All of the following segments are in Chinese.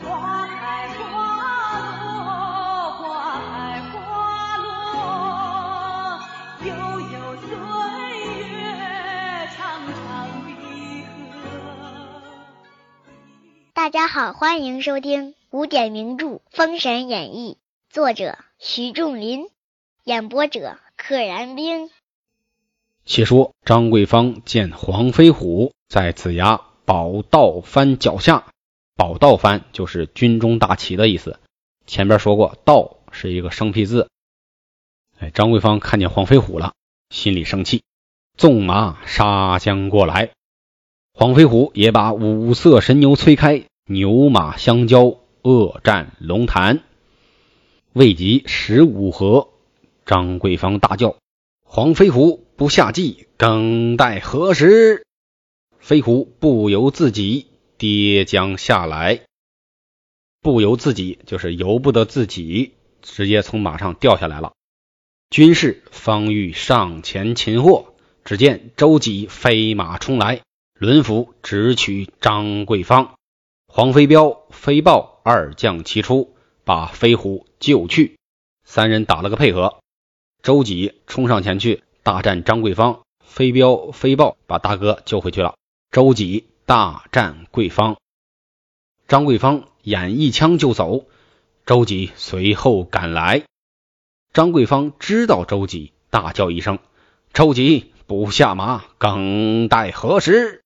花开花落，花开花落，悠悠岁月长长的大家好，欢迎收听古典名著《封神演义》，作者徐仲林，演播者可燃冰。且说张桂芳见黄飞虎在子牙宝道藩脚下，宝道藩就是军中大旗的意思。前边说过，道是一个生僻字。哎，张桂芳看见黄飞虎了，心里生气，纵马杀将过来。黄飞虎也把五色神牛催开，牛马相交，恶战龙潭。未及十五合，张桂芳大叫：“黄飞虎不下计，更待何时？”飞虎不由自己跌将下来，不由自己就是由不得自己，直接从马上掉下来了。军士方欲上前擒获，只见周几飞马冲来，轮斧直取张桂芳。黄飞彪、飞豹二将齐出，把飞虎救去。三人打了个配合，周几冲上前去大战张桂芳，飞镖、飞豹把大哥救回去了。周几大战桂芳，张桂芳眼一枪就走，周吉随后赶来。张桂芳知道周吉，大叫一声：“周吉不下马，更待何时？”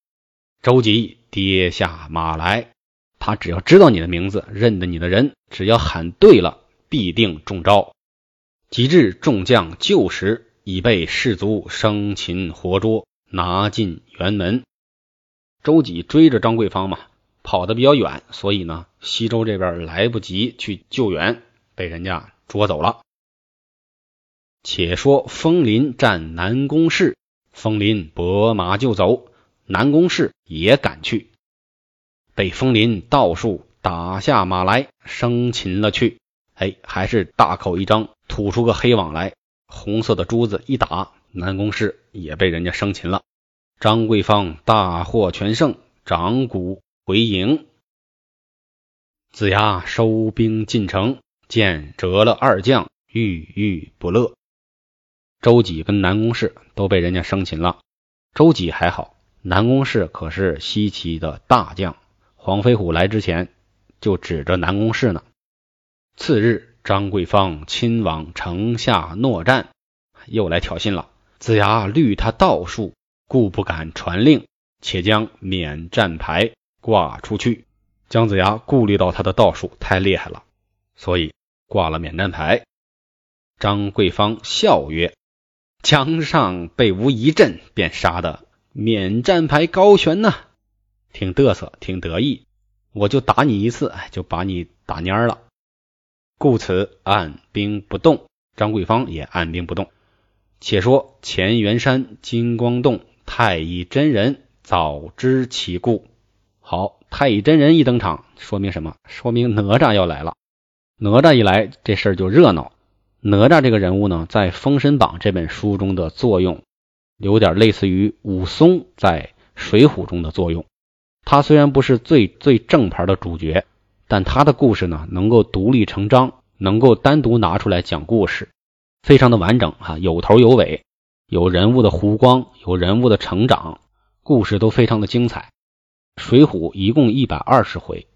周吉跌下马来，他只要知道你的名字，认得你的人，只要喊对了。必定中招。及至众将救时，已被士卒生擒活捉，拿进辕门。周几追着张桂芳嘛，跑得比较远，所以呢，西周这边来不及去救援，被人家捉走了。且说风林战南宫氏，风林拨马就走，南宫氏也赶去，被风林道术打下马来，生擒了去。哎，还是大口一张，吐出个黑网来，红色的珠子一打，南宫氏也被人家生擒了。张桂芳大获全胜，掌鼓回营。子牙收兵进城，见折了二将，郁郁不乐。周几跟南宫氏都被人家生擒了。周几还好，南宫氏可是西岐的大将。黄飞虎来之前就指着南宫氏呢。次日，张桂芳亲往城下诺战，又来挑衅了。子牙虑他道术，故不敢传令，且将免战牌挂出去。姜子牙顾虑到他的道术太厉害了，所以挂了免战牌。张桂芳笑曰：“墙上被吾一震，便杀的免战牌高悬呐，挺嘚瑟，挺得意。我就打你一次，就把你打蔫了。”故此按兵不动，张桂芳也按兵不动。且说乾元山金光洞太乙真人早知其故。好，太乙真人一登场，说明什么？说明哪吒要来了。哪吒一来，这事儿就热闹。哪吒这个人物呢，在《封神榜》这本书中的作用，有点类似于武松在《水浒》中的作用。他虽然不是最最正牌的主角。但他的故事呢，能够独立成章，能够单独拿出来讲故事，非常的完整哈，有头有尾，有人物的弧光，有人物的成长，故事都非常的精彩。水浒一共一百二十回，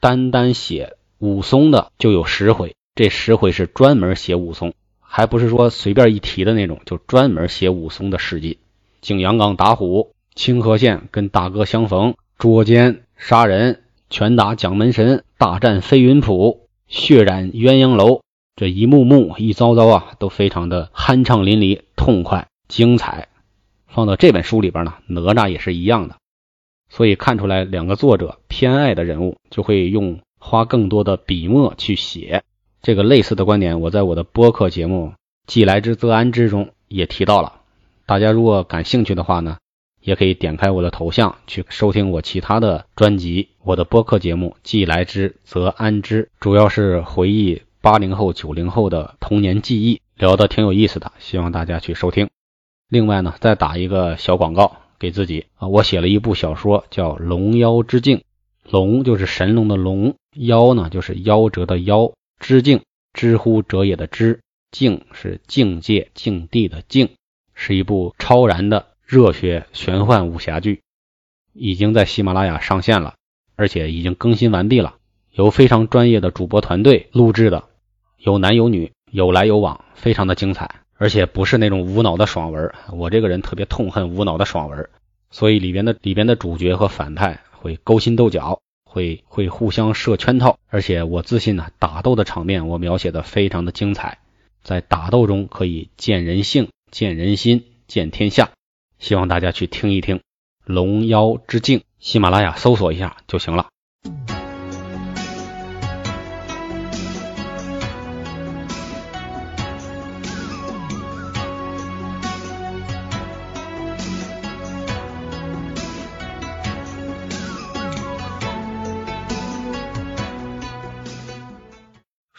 单单写武松的就有十回，这十回是专门写武松，还不是说随便一提的那种，就专门写武松的事迹。景阳冈打虎，清河县跟大哥相逢，捉奸杀人。拳打蒋门神，大战飞云浦，血染鸳鸯楼，这一幕幕一遭遭啊，都非常的酣畅淋漓、痛快、精彩。放到这本书里边呢，哪吒也是一样的。所以看出来，两个作者偏爱的人物，就会用花更多的笔墨去写。这个类似的观点，我在我的播客节目《既来之则安之》中也提到了。大家如果感兴趣的话呢？也可以点开我的头像去收听我其他的专辑，我的播客节目《既来之则安之》，主要是回忆八零后、九零后的童年记忆，聊得挺有意思的，希望大家去收听。另外呢，再打一个小广告给自己。啊，我写了一部小说叫《龙妖之境》，龙就是神龙的龙，妖呢就是夭折的夭，知境知乎者也的知，境是境界境地的境，是一部超然的热血玄幻武侠剧，已经在喜马拉雅上线了，而且已经更新完毕了，由非常专业的主播团队录制的，有男有女，有来有往，非常的精彩，而且不是那种无脑的爽文，我这个人特别痛恨无脑的爽文，所以里边的里边的主角和反派。会勾心斗角，会会互相设圈套，而且我自信呢，打斗的场面我描写的非常的精彩，在打斗中可以见人性、见人心、见天下。希望大家去听一听《龙妖之境》，喜马拉雅搜索一下就行了。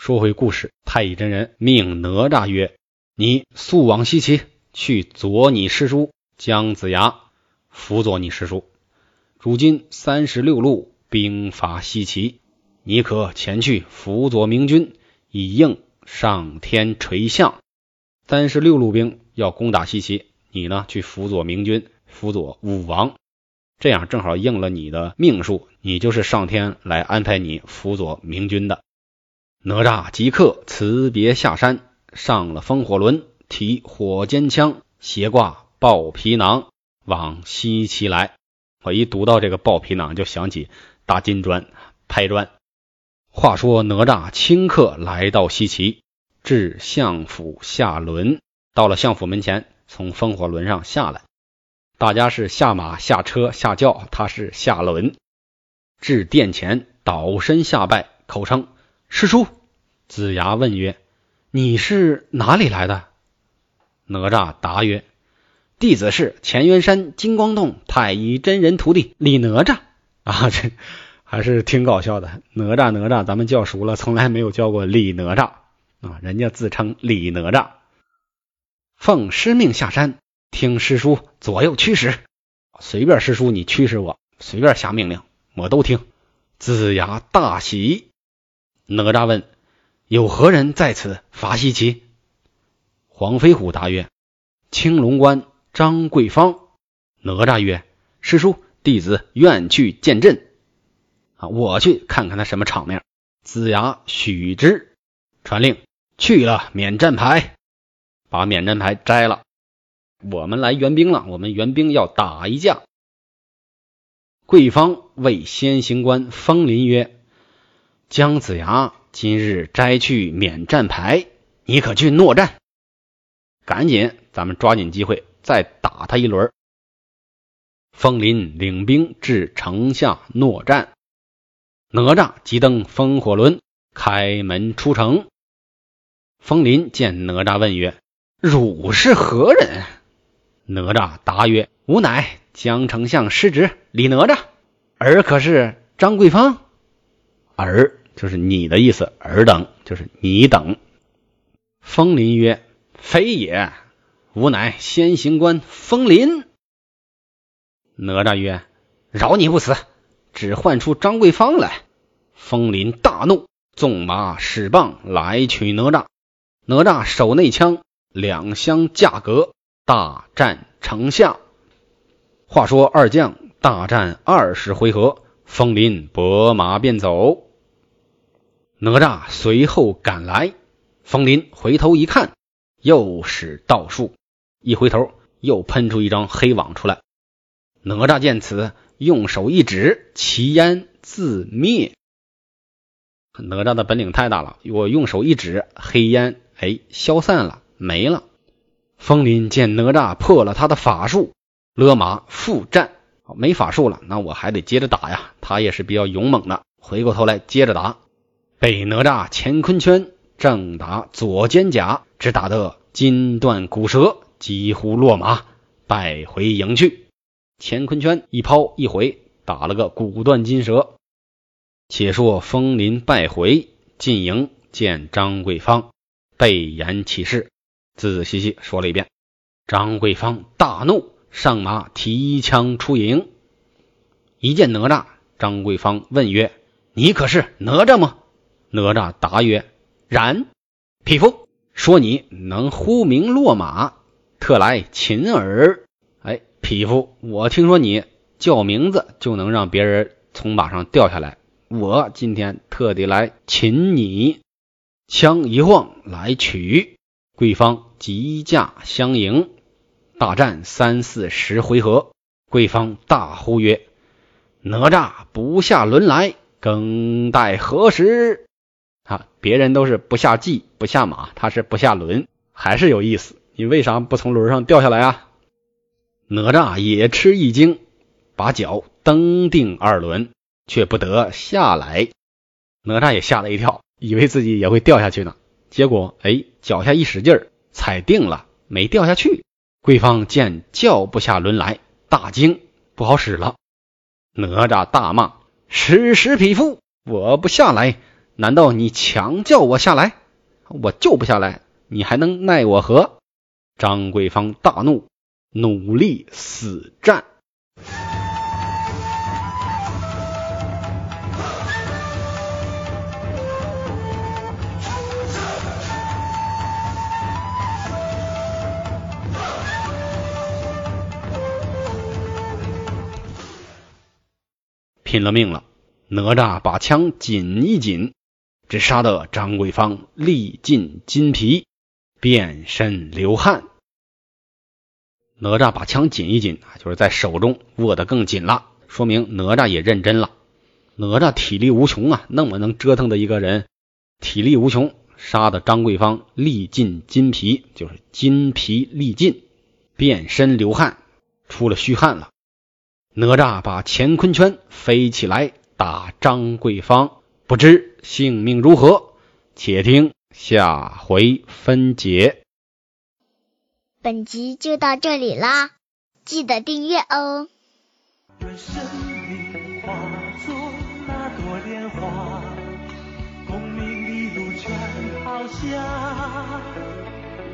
说回故事，太乙真人命哪吒曰：“你速往西岐，去佐你师叔姜子牙，辅佐你师叔。如今三十六路兵伐西岐，你可前去辅佐明军，以应上天垂象。三十六路兵要攻打西岐，你呢去辅佐明军，辅佐武王，这样正好应了你的命数，你就是上天来安排你辅佐明君的。”哪吒即刻辞别下山，上了风火轮，提火尖枪，斜挂豹皮囊，往西岐来。我一读到这个豹皮囊，就想起大金砖拍砖。话说哪吒顷刻来到西岐，至相府下轮，到了相府门前，从风火轮上下来。大家是下马、下车、下轿，他是下轮。至殿前，倒身下拜，口称。师叔，子牙问曰：“你是哪里来的？”哪吒答曰：“弟子是乾元山金光洞太乙真人徒弟李哪吒。”啊，这还是挺搞笑的。哪吒哪吒，咱们叫熟了，从来没有叫过李哪吒啊。人家自称李哪吒，奉师命下山，听师叔左右驱使，随便师叔你驱使我，随便下命令我都听。子牙大喜。哪吒问：“有何人在此伐西岐？”黄飞虎答曰：“青龙关张桂芳。”哪吒曰：“师叔，弟子愿去见阵。”啊，我去看看他什么场面。子牙许之，传令去了免战牌，把免战牌摘了。我们来援兵了，我们援兵要打一架。桂芳谓先行官方林曰。姜子牙今日摘去免战牌，你可去诺战。赶紧，咱们抓紧机会再打他一轮。风林领兵至城下诺战，哪吒急登风火轮，开门出城。风林见哪吒，问曰：“汝是何人？”哪吒答曰：“吾乃江丞相师侄李哪吒，儿可是张桂芳？”尔就是你的意思，尔等就是你等。风林曰：“非也，吾乃先行官风林。”哪吒曰：“饶你不死，只唤出张桂芳来。”风林大怒，纵马使棒来取哪吒。哪吒手内枪，两相架格，大战城下。话说二将大战二十回合，风林拨马便走。哪吒随后赶来，风林回头一看，又是道术，一回头又喷出一张黑网出来。哪吒见此，用手一指，其烟自灭。哪吒的本领太大了，我用手一指，黑烟哎消散了，没了。风林见哪吒破了他的法术，勒马复战。没法术了，那我还得接着打呀。他也是比较勇猛的，回过头来接着打。被哪吒乾坤圈正打左肩胛，只打得筋断骨折，几乎落马，败回营去。乾坤圈一抛一回，打了个骨断筋折。且说风林败回进营，见张桂芳，被言起事，仔仔细细说了一遍。张桂芳大怒，上马提枪出营，一见哪吒，张桂芳问曰：“你可是哪吒吗？”哪吒答曰：“然。”匹夫，说你能呼名落马，特来擒耳。哎，匹夫，我听说你叫名字就能让别人从马上掉下来，我今天特地来擒你。枪一晃来取，桂芳急驾相迎，大战三四十回合，桂芳大呼曰：“哪吒不下轮来，更待何时？”啊，别人都是不下骑不下马，他是不下轮，还是有意思。你为啥不从轮上掉下来啊？哪吒也吃一惊，把脚蹬定二轮，却不得下来。哪吒也吓了一跳。以为自己也会掉下去呢，结果哎，脚下一使劲儿，踩定了，没掉下去。桂芳见叫不下轮来，大惊，不好使了。哪吒大骂：“吃屎匹夫！我不下来，难道你强叫我下来？我救不下来，你还能奈我何？”张桂芳大怒，努力死战。拼了命了！哪吒把枪紧一紧，只杀得张桂芳力尽筋疲，遍身流汗。哪吒把枪紧一紧，就是在手中握得更紧了，说明哪吒也认真了。哪吒体力无穷啊，那么能折腾的一个人，体力无穷，杀的张桂芳力尽筋疲，就是筋疲力尽，遍身流汗，出了虚汗了。哪吒把乾坤圈飞起来打张桂芳，不知性命如何，且听下回分解。本集就到这里啦，记得订阅哦。愿生命化作那朵莲花，功名利禄全抛下，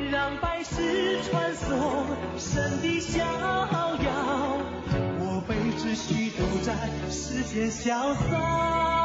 让百世传颂神的逍遥。只需都在世间潇洒。